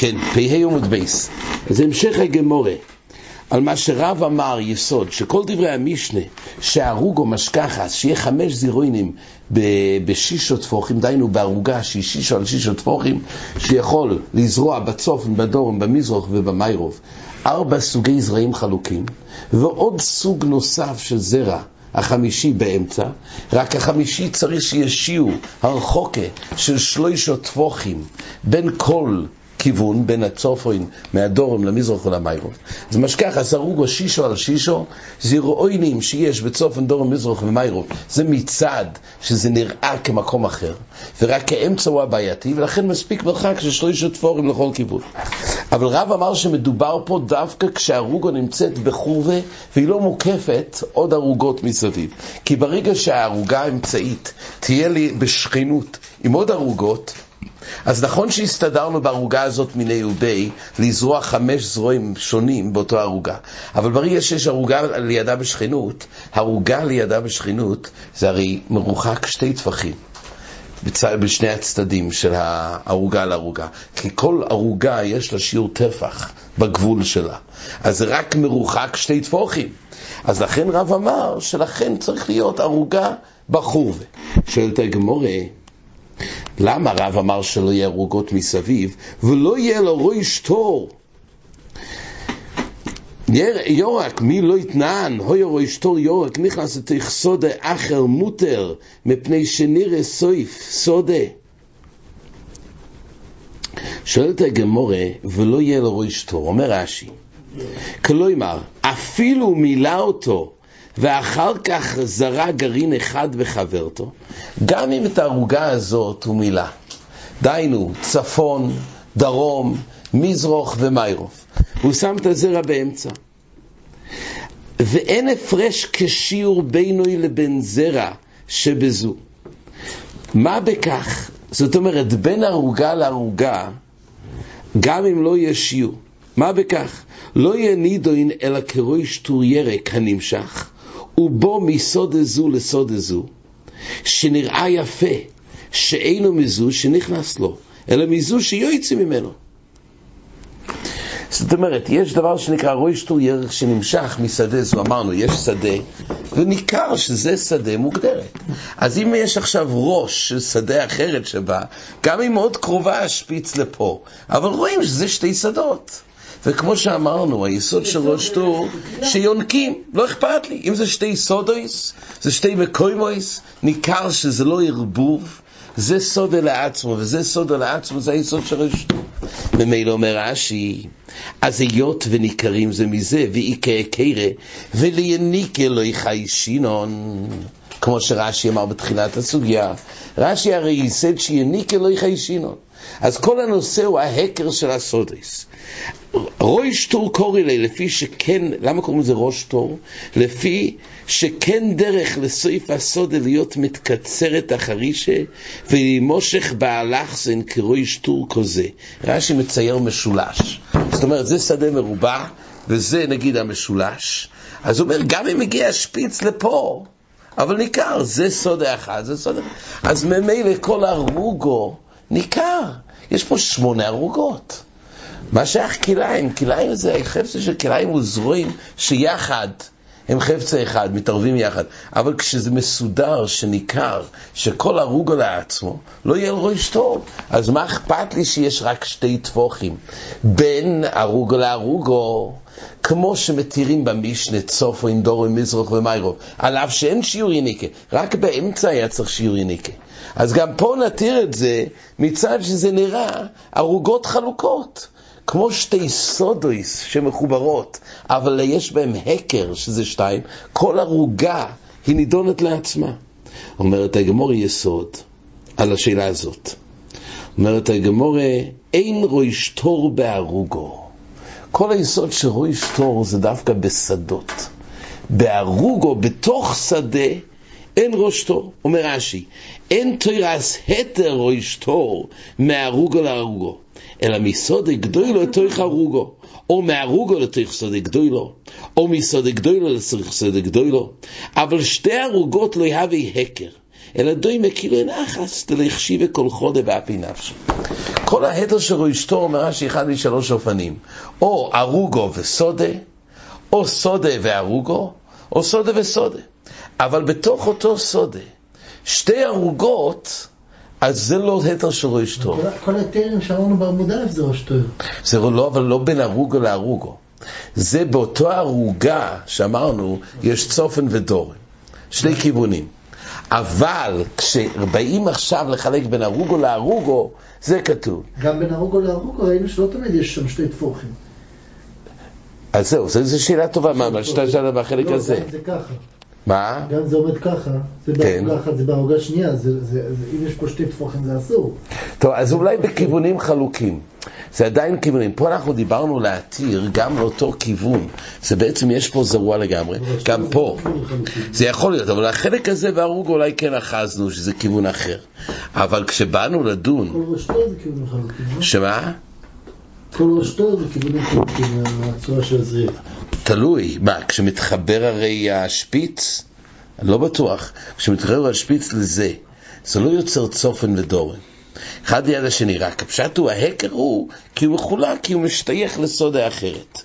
כן, פ"ה עמוד בייס. זה המשך הגמורה. על מה שרב אמר יסוד, שכל דברי המשנה, שהרוגו משכחס, שיהיה חמש זירוינים בשישו תפוחים, דהיינו בערוגה שהיא שישו על שישו תפוחים, שיכול לזרוע בצופן, בדורם, במזרח ובמיירוב, ארבע סוגי זרעים חלוקים, ועוד סוג נוסף של זרע. החמישי באמצע, רק החמישי צריך שישיעו הרחוקה של שלושה טפוחים בין כל כיוון בין הצופוין, מהדורם למזרח ולמיירוב. אז משכח הסרוגו שישו על שישו, זירואינים שיש בצופן דורם, מזרח ומיירוב, זה מצד שזה נראה כמקום אחר, ורק כאמצע הוא הבעייתי, ולכן מספיק מרחק של שלושה תפורים לכל כיוון. אבל רב אמר שמדובר פה דווקא כשהרוגו נמצאת בחורבה, והיא לא מוקפת עוד ערוגות מסביב. כי ברגע שהערוגה האמצעית תהיה לי בשכנות עם עוד ערוגות, אז נכון שהסתדרנו בערוגה הזאת מיני ובי לזרוע חמש זרועים שונים באותו ערוגה, אבל ברגע שיש ערוגה לידה בשכנות, ערוגה לידה בשכנות זה הרי מרוחק שתי טפחים. בשני הצדדים של הערוגה לערוגה. כי כל ערוגה יש לה שיעור טפח בגבול שלה. אז זה רק מרוחק שתי טפוחים. אז לכן רב אמר שלכן צריך להיות ערוגה בחורבה. שואלת הגמורה, למה רב אמר שלא יהיה ערוגות מסביב, ולא יהיה לו ראש תור? יורק, מי לא יתנען, הוי ראש תור יורק, נכנס לתוך סודה אחר מותר, מפני שנראה סויף, סודה. שואלת הגמורה, ולא יהיה לו ראש תור, אומר רש"י, כלומר, אפילו מילא אותו ואחר כך זרה גרעין אחד בחברתו, גם אם את הערוגה הזאת הוא מילא. דהיינו, צפון, דרום, מזרוח ומיירוף. הוא שם את הזרע באמצע. ואין הפרש כשיעור בינוי לבין זרע שבזו. מה בכך? זאת אומרת, בין ערוגה לערוגה, גם אם לא יהיה שיעור. מה בכך? לא יהיה נידוין אלא כרוי שטור ירק הנמשך, ובו מסוד זו לסוד זו, שנראה יפה, שאינו מזו שנכנס לו, אלא מזו שיוצא ממנו. זאת אומרת, יש דבר שנקרא רוי שטור ירק שנמשך משדה זו, אמרנו, יש שדה, וניכר שזה שדה מוגדרת. אז אם יש עכשיו ראש של שדה אחרת שבא, גם אם מאוד קרובה השפיץ לפה, אבל רואים שזה שתי שדות. וכמו שאמרנו, היסוד של ראש טור, שיונקים, לא אכפת לי. אם זה שתי סודויס, זה שתי מקוימויס, ניכר שזה לא ערבוב, זה סודה לעצמו, וזה סודה לעצמו, זה היסוד של ראש טור. ממילא אומר רש"י, אז היות וניכרים זה מזה, ואיקה קרא, ולייניקה לא יחי שינון. כמו שרש"י אמר בתחילת הסוגיה, רש"י הרי ייסד שיניקה לא יחי שינון. אז כל הנושא הוא ההקר של הסודס. ראש טור קורילי, לפי שכן, למה קוראים לזה ראש טור? לפי שכן דרך לסעיף הסודה להיות מתקצרת אחרישה ולמושך באלכסן כראש טור כזה. רש"י מצייר משולש. זאת אומרת, זה שדה מרובע, וזה נגיד המשולש. אז הוא אומר, גם אם מגיע שפיץ לפה, אבל ניכר, זה סודה אחד, זה סודה אחד. אז ממילא כל הרוגו ניכר. יש פה שמונה ערוגות. מה שייך כליים? כליים זה חפצה של כליים וזרועים שיחד הם חפצה אחד, מתערבים יחד. אבל כשזה מסודר, שניכר, שכל הרוגו לעצמו, לא יהיה לו ראש טוב. אז מה אכפת לי שיש רק שתי טפוחים? בין הרוגו להרוגו, כמו שמתירים במשנה צופו, אינדורו, מזרח ומיירוב, על אף שאין שיעור יניקה, רק באמצע היה צריך שיעור יניקה. אז גם פה נתיר את זה מצד שזה נראה ערוגות חלוקות. כמו שתי סודויס שמחוברות, אבל יש בהם הקר, שזה שתיים, כל ערוגה היא נידונת לעצמה. אומרת הגמור יסוד על השאלה הזאת. אומרת הגמור, אין רויש תור בערוגו. כל היסוד של רויש תור זה דווקא בשדות. בערוגו, בתוך שדה, אין ראש תור. אומר רש"י, אין תוירס התר ראש תור מערוגו לערוגו, אלא מסוד גדולו לתוך ערוגו, או מערוגו לתוך סוד גדולו, או מסוד גדולו לתוך סוד גדולו, אבל שתי ערוגות לא יהווה הקר. אלא דוימה כאילו אין אחס דלחשיבה כל חודה באפי נפשי. כל ההתר שלו אשתו אומר שאחד משלוש אופנים, או ארוגו וסודה, או סודה וארוגו, או סודה וסודה. אבל בתוך אותו סודה, שתי ערוגות, אז זה לא התר של ראש טוב. כל ההיתרים שאמרנו בעמוד א' זה ראש טוב. זה לא, אבל לא בין ארוגו לארוגו. זה באותו ערוגה שאמרנו, יש צופן ודורן. שני כיוונים. אבל כשבאים עכשיו לחלק בין ארוגו לארוגו, זה כתוב. גם בין ארוגו לארוגו ראינו שלא תמיד יש שם שתי טפוחים. אז זהו, זו שאלה טובה, מה, שאתה שאלה בחלק לא, הזה. גם זה ככה. מה? גם זה עומד ככה, זה כן. בערוגה אחת, זה בערוגה שנייה, זה- זה- זה- אם יש פה שתי טפוחים זה אסור. טוב, אז אולי בכיוונים חלוקים. זה עדיין כיוונים. פה אנחנו דיברנו להתיר גם לאותו כיוון. זה בעצם, יש פה זרוע לגמרי. גם פה. זה יכול להיות, אבל החלק הזה בהרוג אולי כן אחזנו שזה כיוון אחר. אבל כשבאנו לדון, כל ראש טוב זה כיוונים חלוקים, לא? שמה? כל ראש טוב זה כיוונים חלוקים מהצורה של הזריעה. תלוי. מה, כשמתחבר הרי השפיץ? לא בטוח. כשמתחבר השפיץ לזה, זה לא יוצר צופן ודורן. אחד ליד השני, רק הפשט הוא, ההקר הוא כי הוא מחולק, כי הוא משתייך לסודה אחרת.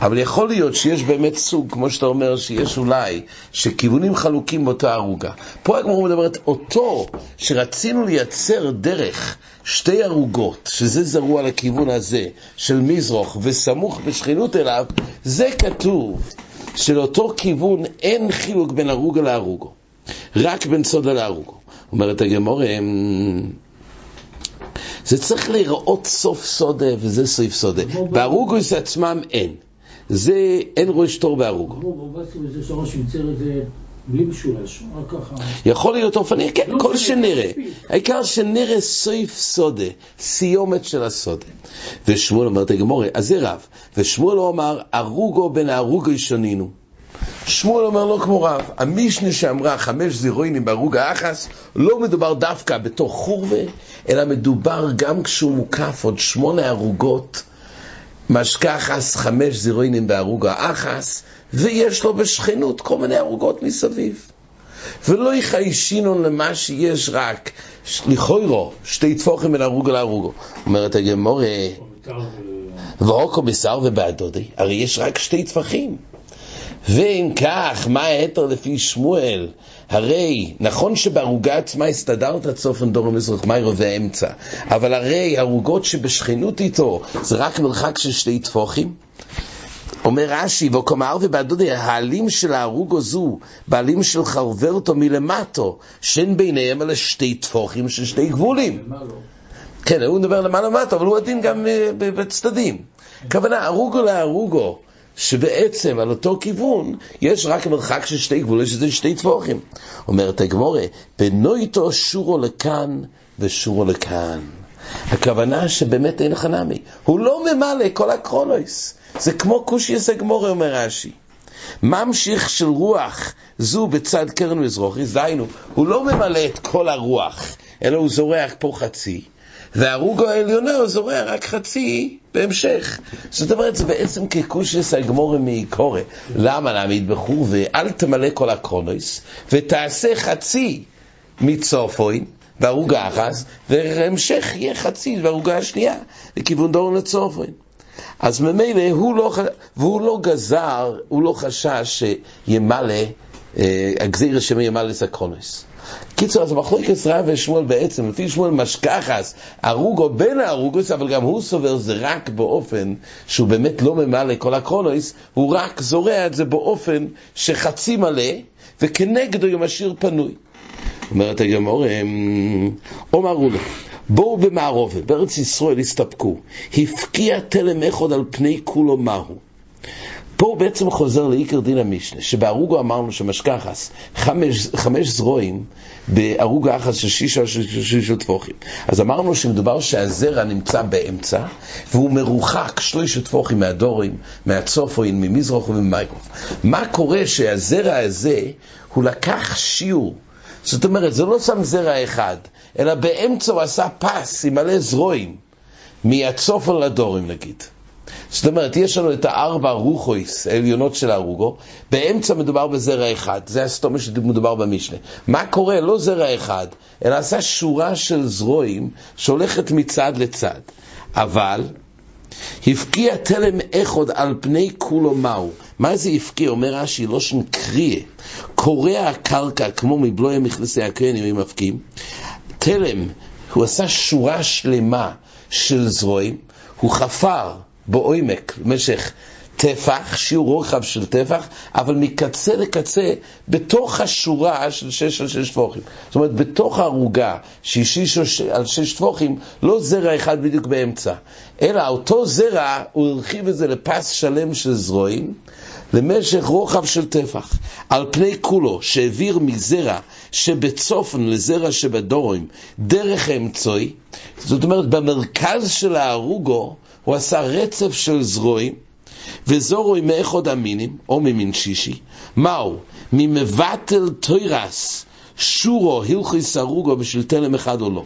אבל יכול להיות שיש באמת סוג, כמו שאתה אומר, שיש אולי, שכיוונים חלוקים באותה ערוגה. פה הגמרא מדברת, אותו שרצינו לייצר דרך שתי ערוגות, שזה זרוע לכיוון הזה, של מזרוח, וסמוך בשכנות אליו, זה כתוב שלאותו כיוון אין חילוק בין ערוגה לערוגו, רק בין סודה לערוגו. אומרת הגמרא, "אמ, זה צריך להיראות סוף סודה וזה סעיף סודה. בערוגוס עצמם אין. זה, אין ראש תור זה בלי משולש, רק ככה. יכול להיות אופני, כן, לא כל שנראה. העיקר שנראה סעיף סודה, סיומת של הסודה. ושמואל אומר את הגמורה, אז זה רב. ושמואל לא אמר, ארוגו בין הארוגו שנינו. שמואל אומר לא כמו רב, המשנה שאמרה חמש זירואינים בהרוג האחס, לא מדובר דווקא בתוך חורבה, אלא מדובר גם כשהוא מוקף עוד שמונה הרוגות, משכחס חמש זירואינים בהרוג האחס, ויש לו בשכנות כל מיני הרוגות מסביב. ולא יחיישינון למה שיש רק, לכוירו, שתי טפוחים בין הרוגו להרוגו. אומרת הגמורה, ואוקו בשר ובאדודי, הרי יש רק שתי טפחים. ואם כך, מה ההתר לפי שמואל? הרי, נכון שבערוגה עצמה הסתדרת צופן דור המזרח מיירו והאמצע, אבל הרי ערוגות שבשכנות איתו זה רק מרחק של שתי טפוחים? אומר רש"י, וקומר ובאדודי, העלים של ההרוגו זו, בעלים של חרברתו מלמטו, שאין ביניהם אלא שתי טפוחים של שתי גבולים. כן, הוא מדבר למעלה למטה, אבל הוא עדין גם אה, בצדדים. הכוונה, ארוגו לארוגו, שבעצם על אותו כיוון, יש רק מרחק של שתי גבולות, שזה שתי טפוחים. אומרת הגמורה, בנויתו שורו לכאן ושורו לכאן. הכוונה שבאמת אין לך נמי. הוא לא ממלא כל הקרונויס. זה כמו קושיאס הגמורה, אומר רש"י. ממשיך של רוח זו בצד קרן מזרוחי, דהיינו, הוא לא ממלא את כל הרוח, אלא הוא זורח פה חצי, והרוגו העליונה הוא זורח רק חצי בהמשך. זאת אומרת, זה בעצם כקושס הגמורה מקורא. למה להעמיד בחור ואל תמלא כל הקרונויס, ותעשה חצי מצופוין, בערוגה אחת, והמשך יהיה חצי בערוגה השנייה, לכיוון דורון לצופוין. אז ממילא הוא לא, והוא לא גזר, הוא לא חשש שימלא, אה, הגזיר השם ימלא סקרונס. קיצור, אז מחלוקת רב ושמואל בעצם, לפי שמואל משכחס, ארוגו בין הארוגוס, אבל גם הוא סובר זה רק באופן שהוא באמת לא ממלא כל הקרונויס, הוא רק זורע את זה באופן שחצי מלא, וכנגדו הוא משאיר פנוי. אומרת הגמור, אומרו לו, בואו במערובת, בארץ ישראל הסתפקו, הפקיע תלם אחד על פני כולו מהו. פה הוא בעצם חוזר לעיקר דין המשנה, שבהרוגו אמרנו שמשכחס, חמש, חמש זרועים, בהרוג האחס של שישה של שישה טפוחים. אז אמרנו שמדובר שהזרע נמצא באמצע, והוא מרוחק שלושה טפוחים מהדורים, מהצופוין, ממזרח וממייקרוף. מה קורה שהזרע הזה, הוא לקח שיעור. זאת אומרת, זה לא שם זרע אחד, אלא באמצע הוא עשה פס עם מלא זרועים, מהצופן לדורים נגיד. זאת אומרת, יש לנו את הארבע רוחויס העליונות של הרוגו, באמצע מדובר בזרע אחד, זה הסתומה שמדובר במשנה. מה קורה? לא זרע אחד, אלא עשה שורה של זרועים שהולכת מצד לצד. אבל הפקיע תלם אחד על פני כולו מהו. מה זה הפקיע? אומר רש"י, שם קריה. קורע הקרקע כמו מבלוי מכנסי הקרנים אם מפקיעים. תלם, הוא עשה שורה שלמה של זרועים, הוא חפר בעומק במשך טפח, שיעור רוחב של טפח, אבל מקצה לקצה, בתוך השורה של שש על שש טפוחים. זאת אומרת, בתוך הערוגה שהיא שיש על שש טפוחים, לא זרע אחד בדיוק באמצע, אלא אותו זרע, הוא הרחיב את זה לפס שלם של זרועים, למשך רוחב של טפח, על פני כולו, שהעביר מזרע שבצופן לזרע שבדורים, דרך האמצעי, זאת אומרת, במרכז של ההרוגו, הוא עשה רצף של זרועים, וזורוי מאחוד המינים, או ממין שישי. מהו? ממבטל תוירס, שורו, הלכי סרוגו בשביל תלם אחד או לא.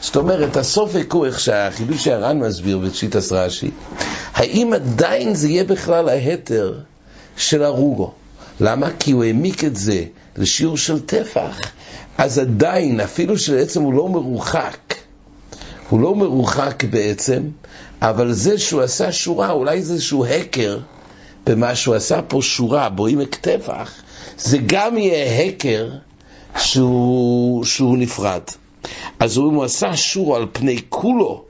זאת אומרת, הסופק הוא שהחידוש שהר"ן מסביר בשיטס רש"י, האם עדיין זה יהיה בכלל ההתר של הרוגו? למה? כי הוא העמיק את זה לשיעור של טפח, אז עדיין, אפילו שבעצם הוא לא מרוחק, הוא לא מרוחק בעצם, אבל זה שהוא עשה שורה, אולי זה איזשהו הקר במה שהוא עשה פה שורה, בו עמק טפח, זה גם יהיה הקר שהוא, שהוא נפרד. אז אם הוא עשה שורה על פני כולו,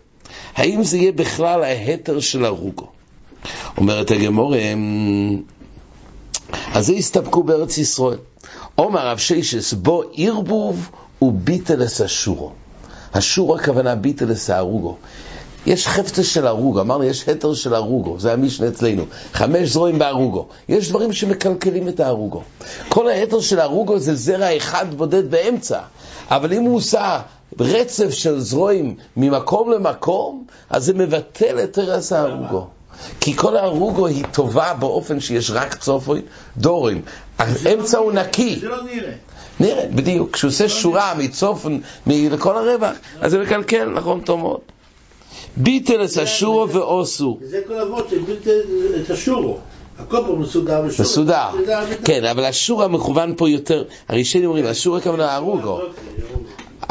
האם זה יהיה בכלל ההתר של הרוגו? אומרת הגמור, אז זה הסתפקו בארץ ישראל. אומר רב שישס, בו ערבוב וביטלס השורו. השור הכוונה ביטלס הארוגו. יש חפצה של ארוגו, אמרנו יש התר של ארוגו, זה המשנה אצלנו, חמש זרועים בארוגו. יש דברים שמקלקלים את הארוגו. כל ההתר של ארוגו זה זרע אחד בודד באמצע, אבל אם הוא עושה רצף של זרועים ממקום למקום, אז זה מבטל את תרס הארוגו. כי כל הארוגו היא טובה באופן שיש רק צופוי דורים. האמצע הוא נקי. זה לא נראה. נראה, בדיוק. כשהוא עושה שורה מצופן, לכל הרווח, אז זה מקלקל, נכון, טוב מאוד. ביטל את השורו ועושו. זה כל אבות שביטל את השורו. הכל פה מסודר בשורו. מסודר. כן, אבל השור המכוון פה יותר, הראשונים אומרים, השור הכוונה הרוגו.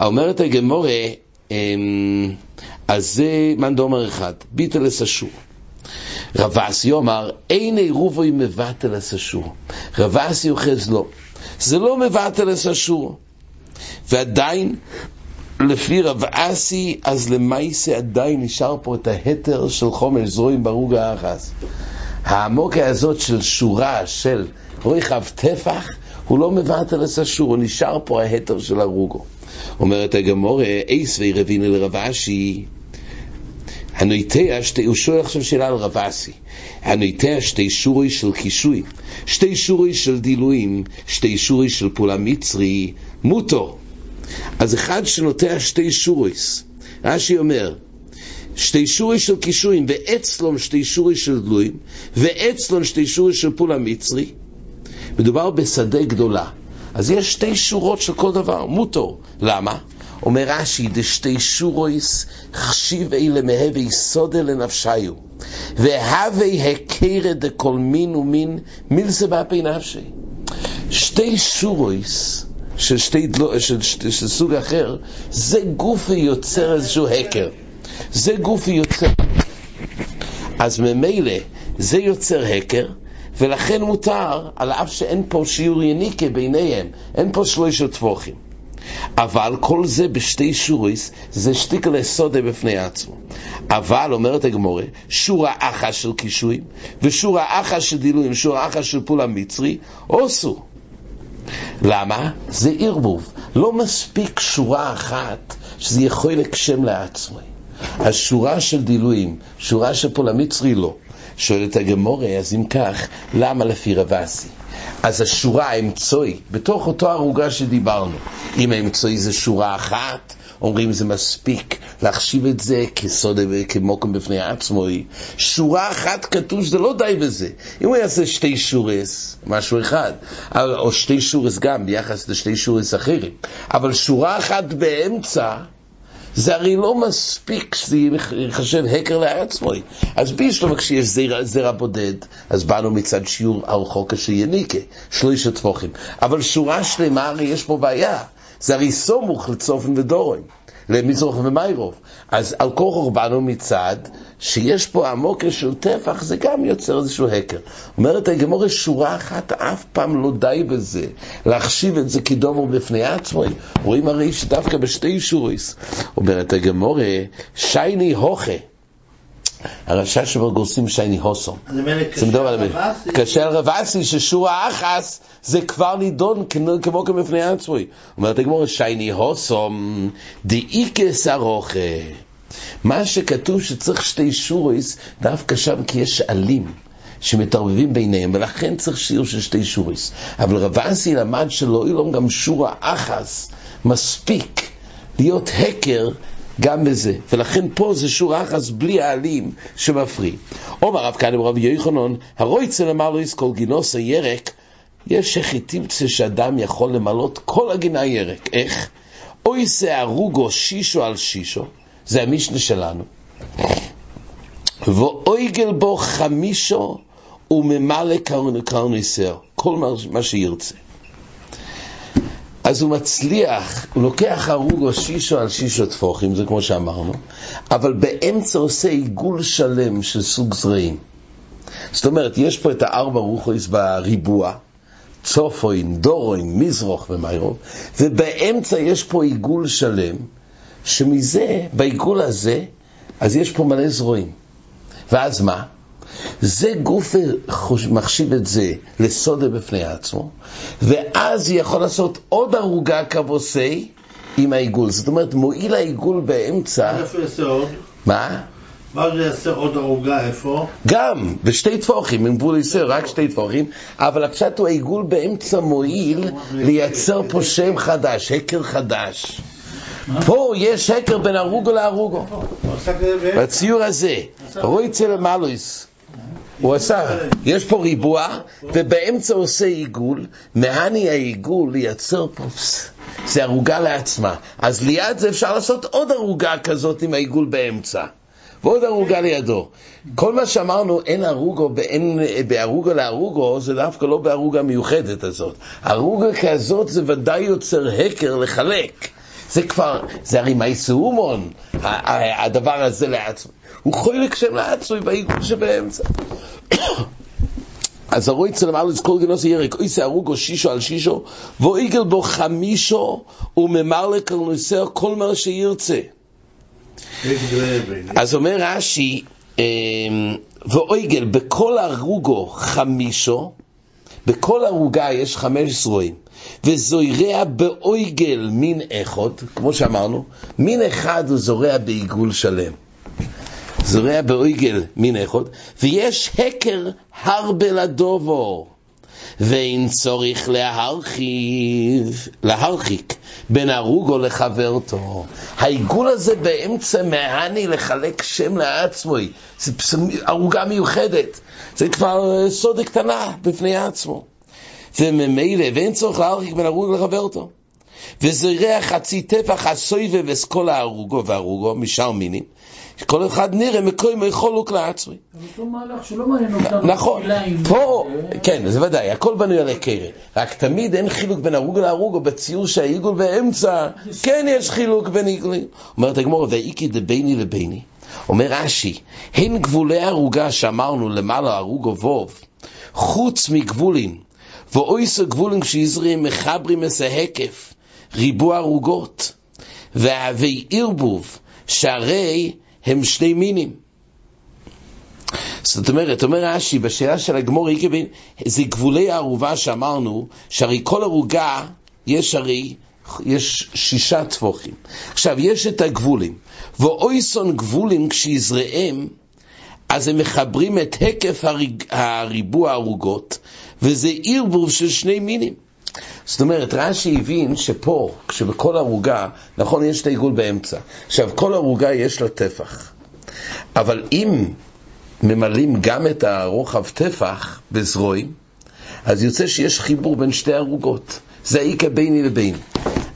אומרת הגמורה, אמ, אז זה מאן דאמר אחד, ביטל את השור. רבסי אומר, אין עירובוי מבטל את השור. רבסי אוחז לו. זה לא מבטל את השור. ועדיין, לפי רב אסי, אז למעשה עדיין נשאר פה את ההתר של חומש זרועים ברוג האחס. העמוקה הזאת של שורה של רויחב טפח, הוא לא מבטל את השור, הוא נשאר פה ההתר של הרוגו. אומרת הגמורה, אייס וירבינו לרב אשי, הנויטע שתי, הוא שואל עכשיו שאלה על רב אסי, הנויטע שתי שורוי של קישוי, שתי שורוי של דילויים, שתי שורוי של פעולה מצרי, מוטו. אז אחד שנוטע שתי שורויס, רש"י אומר, שתי שורי של קישויים, ואצלום שתי שורי של דלויים, ואצלום שתי שורי של פולה מצרי, מדובר בשדה גדולה. אז יש שתי שורות של כל דבר, מוטו. למה? אומר רש"י, דשתי שורויס חשיבי למהווה סודה לנפשיו, והווה הכרה דכל מין ומין מילסה באפי נפשי. שתי שורויס של, שתי דלו, של, של, של סוג אחר, זה גופי יוצר איזשהו הקר. זה גופי יוצר. אז ממילא זה יוצר הקר, ולכן מותר, על אף שאין פה שיעור יניקה ביניהם, אין פה שלושה טבוחים. אבל כל זה בשתי שוריס, זה שתיקה לסודה בפני עצמו. אבל, אומרת הגמורה, שורה אחת של קישויים, ושורה אחת של דילויים, שורה אחת של פולה מצרי, עושו. למה? זה ערבוב. לא מספיק שורה אחת שזה יכול לקשם לעצמו. השורה של דילויים, שורה של פולה מצרי לא. שואלת הגמורה, אז אם כך, למה לפי רבסי? אז השורה האמצעי, בתוך אותו ערוגה שדיברנו, אם האמצעי זה שורה אחת, אומרים זה מספיק להחשיב את זה כסוד כמוקם בפני עצמו. שורה אחת כתוב שזה לא די בזה. אם הוא יעשה שתי שורס, משהו אחד, או שתי שורס גם ביחס לשתי שורס אחרים, אבל שורה אחת באמצע, זה הרי לא מספיק שזה ייחשב הקר לעצמו. אז בישלום כשיש זרע, זרע בודד, אז באנו מצד שיעור על חוק יניקה, שלושה טפוחים. אבל שורה שלמה הרי יש פה בעיה. זה הרי סמוך לצופן ודורון. למזרח ומיירוב. אז על כוחו באנו מצד שיש פה עמוקה של טפח, זה גם יוצר איזשהו הקר. אומרת הגמורה, שורה אחת אף פעם לא די בזה, להחשיב את זה כדובר בפני עצמו. רואים הרי שדווקא בשתי שוריס, אומרת הגמורה, שייני הוכה. הרשע שבו גורסים שייני הוסום. זה מדבר על המלך. כאשר רבסי ששורה אחס זה כבר נידון כמו כמפני עצמוי. אומרת הגמור שייני הוסום דאיקס ארוכה. מה שכתוב שצריך שתי שוריס דווקא שם כי יש עלים. שמתערבבים ביניהם, ולכן צריך שיר של שתי שוריס. אבל רבסי למד שלא יהיה גם שורה אחס מספיק להיות הקר גם בזה. ולכן פה זה שורה אחת בלי העלים שמפריע. אומר רב כהנא ורב יוחנן, הרויצה למלויס כל גינוס הירק, יש שחיטימצה שאדם יכול למלות כל הגינה ירק. איך? אוי זה הרוגו שישו על שישו, זה המשנה שלנו. ואויגל בו חמישו וממלא קרניסר, כל מה שירצה. אז הוא מצליח, הוא לוקח הרוג או שישו על שישו טפוחים, זה כמו שאמרנו, אבל באמצע עושה עיגול שלם של סוג זרעים. זאת אומרת, יש פה את הארבע רוחויס בריבוע, צופוין, דורוין, מזרוח ומיירוב, ובאמצע יש פה עיגול שלם, שמזה, בעיגול הזה, אז יש פה מלא זרועים. ואז מה? זה גוף מחשיב את זה לסודה בפני עצמו, ואז היא יכול לעשות עוד ערוגה כבוסי עם העיגול. זאת אומרת, מועיל העיגול באמצע... איפה יעשה עוד? מה? מה זה יעשה עוד ערוגה, איפה? גם, בשתי טפוחים, עם גבול ישראל, רק שתי טפוחים, אבל הפשט הוא העיגול באמצע מועיל לייצר פה שם חדש, הקר חדש. פה יש הקר בין ארוגו לארוגו. בציור הזה, רואי צל מלויס. הוא עשה, יש פה ריבוע, ובאמצע עושה עיגול, מהני העיגול לייצר פה, זה ערוגה לעצמה. אז ליד זה אפשר לעשות עוד ערוגה כזאת עם העיגול באמצע. ועוד ערוגה לידו. כל מה שאמרנו, אין ארוגו, באין, בארוגו לארוגו, זה דווקא לא בארוגה מיוחדת הזאת. ארוגה כזאת זה ודאי יוצר הקר לחלק. זה כבר, זה הרי מייסאומון, הדבר הזה לעצמו. הוא חולק שם לעצמי בעיגול שבאמצע. אז הרוי אצל מעלוס כל גנוס ירק, אוי שערוגו שישו על שישו, ואיגל בו חמישו, וממלא כל נוסע כל מה שירצה. אז אומר רש"י, ואויגל, בכל הרוגו חמישו, בכל הרוגה יש חמש זרועים, וזוירע באויגל מין אחד, כמו שאמרנו, מין אחד הוא זורע בעיגול שלם. זורע באויגל מין אחד, ויש הקר הרבה לדובו, ואין צורך להרחיב, להרחיק בין הרוגו לחברתו. העיגול הזה באמצע מהני לחלק שם לעצמו, זה ערוגה מיוחדת, זה כבר סודה קטנה בפני עצמו. וממילא, ואין צורך להרחיק בין הרוגו לחברתו. וזרע חצי טפח הסויבה וסקולה הרוגו והרוגו, משאר מינים, כל אחד נראה מקוי מחולוק לעצמי. נכון, פה, כן, זה ודאי, הכל בנוי על הקרן. רק תמיד אין חילוק בין הרוג להרוג, או בציור שהעיגול באמצע, כן יש חילוק בין עיגולים. אומרת הגמור, ואיקי דביני לביני. אומר רש"י, הן גבולי הרוגה שאמרנו למעלה הרוג ובוב, חוץ מגבולים, ואויסו גבולים שיזרים מחברים את ההקף, ריבוע הרוגות, והווי ערבוב, שהרי הם שני מינים. זאת אומרת, אומר רש"י, בשאלה של הגמור, זה גבולי הערובה שאמרנו, שהרי כל ערוגה, יש הרי, יש שישה טפוחים. עכשיו, יש את הגבולים, ואויסון גבולים כשיזרעם, אז הם מחברים את היקף הריבוע הערוגות, וזה ערבוב של שני מינים. זאת אומרת, רש"י הבין שפה, כשבכל ערוגה, נכון, יש את העיגול באמצע. עכשיו, כל ערוגה יש לה טפח. אבל אם ממלאים גם את הרוחב טפח בזרועים, אז יוצא שיש חיבור בין שתי ערוגות. זה האיכה ביני לביני.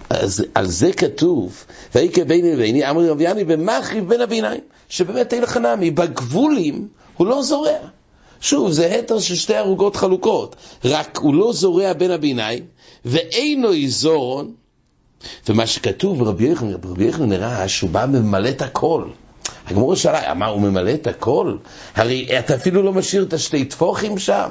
אז על זה כתוב, ויקה ביני לביני, אמרי רב במחריב בין הביניים, שבאמת אין לך נמי, בגבולים הוא לא זורע. שוב, זה התר של שתי ערוגות חלוקות, רק הוא לא זורע בין הביניים, ואינו יזורון, ומה שכתוב ברבי יוחנן, ברבי יוחנן נראה שהוא בא וממלא את הכל. הגמור שאלה, אמר, הוא ממלא את הכל? הרי אתה אפילו לא משאיר את השתי טפוחים שם.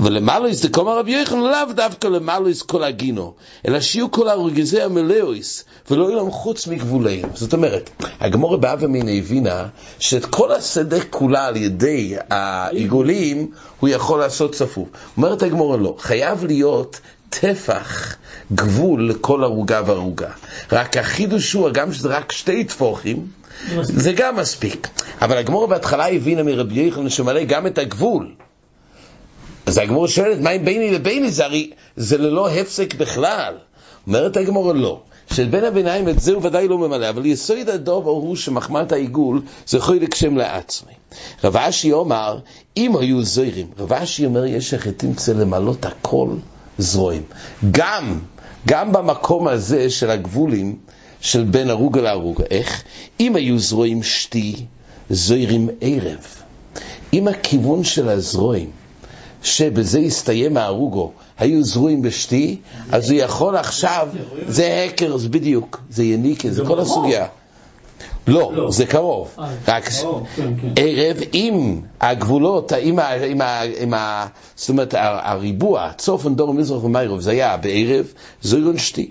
ולמלויס דקומר רבי יוחנן לאו דווקא למלויס כל הגינו, אלא שיהיו כל האורגזי המלאויס, ולא יהיו להם חוץ מגבוליהם. זאת אומרת, הגמורה באה ומיני הבינה שאת כל השדה כולה על ידי העיגולים הוא יכול לעשות צפוף. אומרת הגמורה לא, חייב להיות טפח, גבול לכל ערוגה וערוגה. רק החידוש הוא, גם שזה רק שתי טפוחים, זה גם מספיק. אבל הגמורה בהתחלה הבינה מרבי יוחנן שמלא גם את הגבול. אז הגמור שואלת, מה אם ביני לביני? זה הרי, זה ללא הפסק בכלל. אומרת הגמור, לא. של בין הביניים את זה הוא ודאי לא ממלא, אבל יסוד הדוב הוא שמחמת העיגול זה חוילק שם לעצמי. רב אשי אומר, אם היו זוירים, רב אשי אומר, יש איך תמצא למלות הכל זרועים. גם, גם במקום הזה של הגבולים של בין הרוגה להרוגה. איך? אם היו זרועים שתי, זוירים ערב. אם הכיוון של הזרועים שבזה הסתיים ההרוגו, היו זרועים בשתי, אז הוא יכול עכשיו, זה הקר, זה בדיוק, זה יניקה, זה כל הסוגיה. לא, זה קרוב, רק ערב עם הגבולות, עם ה... זאת אומרת, הריבוע, צופן, דור, מזרח ומיירוב, זה היה בערב, זוירון שתי.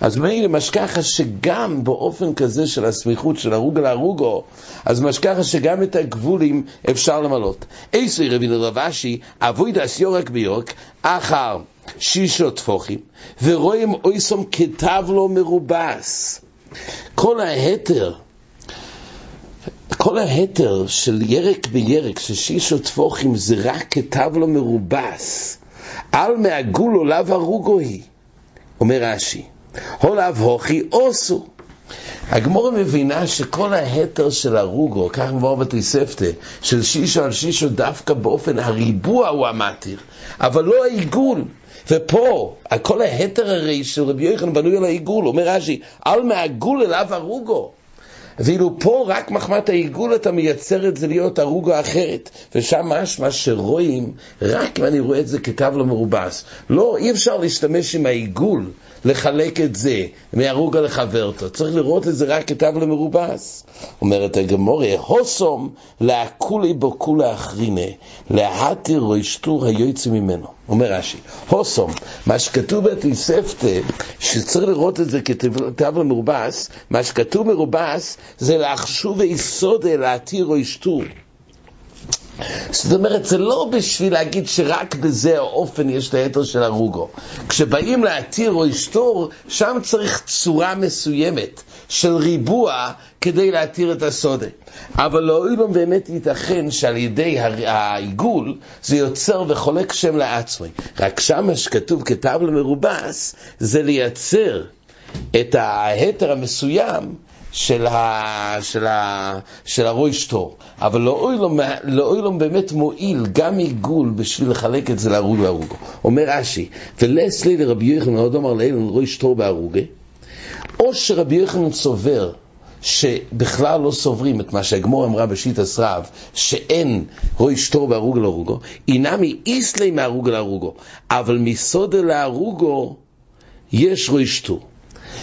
אז מילא משכחה שגם באופן כזה של הסמיכות של הרוג על הרוגו, אז משכחה שגם את הגבולים אפשר למלות. איסוי רבינו רב אשי, אבוי דס יורק ביורק, אחר שישו טפוחים, ורואים אויסום כתב לו מרובס. כל ההתר, כל ההתר של ירק בירק, של שישו טפוחים, זה רק כתב לו מרובס. על מעגולו לאו הרוגו היא, אומר רש"י. הולאב הוכי אוסו. הגמורה מבינה שכל ההתר של הרוגו, כך מבואר בתוספתא, של שישו על שישו דווקא באופן הריבוע הוא המתיר, אבל לא העיגול. ופה, כל ההתר הרי של רבי יוחנן בנוי על העיגול, אומר רש"י, על מעגול אליו הרוגו. ואילו פה רק מחמת העיגול אתה מייצר את זה להיות הרוגה אחרת. ושם משמע שרואים, רק אם אני רואה את זה כתב לא מרובס. לא, אי אפשר להשתמש עם העיגול, לחלק את זה מהרוגה לחברתו. צריך לראות את זה רק כתב לא מרובס. אומרת הגמורה, הוסום להכולי בו כולה אחרינה, להתיר או ישתור היועצי ממנו. אומר רש"י, הוסום, מה שכתוב בתוספתא, שצריך לראות את זה כתב למרובס, מה שכתוב מרובס זה להחשוב ויסודה להתיר או ישתור. זאת אומרת, זה לא בשביל להגיד שרק בזה האופן יש את היתר של הרוגו. כשבאים להתיר או לשתור, שם צריך צורה מסוימת של ריבוע כדי להתיר את הסודה. אבל לא אילו באמת ייתכן שעל ידי העיגול זה יוצר וחולק שם לעצמי. רק שם שכתוב כתב למרובס, זה לייצר את ההתר המסוים של, ה, של, ה, של הרוי שטור. אבל לא אוי לו לא באמת מועיל גם עיגול בשביל לחלק את זה להרוג והרוגו. אומר רש"י, ולסלי לרבי יוחנן עוד אמר לאילון רוי שטור בהרוגה, או שרבי יוחנן סובר שבכלל לא סוברים את מה שהגמור אמרה בשיט הסרב, שאין רוי שטור בהרוג להרוגו, אינמי איסלי מהרוג להרוגו, אבל מסודה להרוגו יש רוי שטור.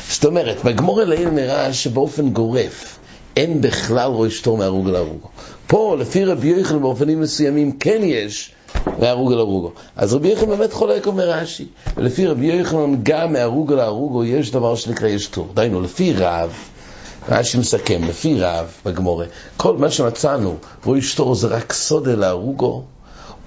זאת אומרת, בגמור אלוהים נראה שבאופן גורף אין בכלל רואי שטור מהרוג אל הרוגו. פה, לפי רבי יוחנן, באופנים מסוימים כן יש מהרוג אל הרוגו. אז רבי יוחנן באמת חולק אומר רש"י. ולפי רבי יוחנן, גם מהרוג אל הרוגו יש דבר שנקרא יש טור. דהיינו, לפי רב, רש"י מסכם, לפי רב בגמורה, כל מה שמצאנו, רואי שטור זה רק סודה להרוגו,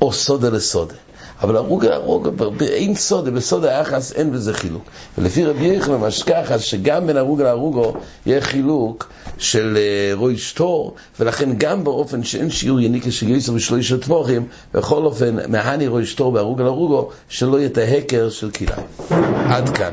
או סודה לסודה. אבל הרוג הרוג, אין סודה, בסודה היחס אין בזה חילוק. ולפי רבי יחנן משכח, אז שגם בין הרוג להרוגו יהיה חילוק של uh, רוי שטור, ולכן גם באופן שאין שיעור יניקה של יסר ושלושה טבוחים, בכל אופן, מהני רוי שטור בהרוג להרוגו, שלא יהיה את ההקר של כלאיים. עד כאן.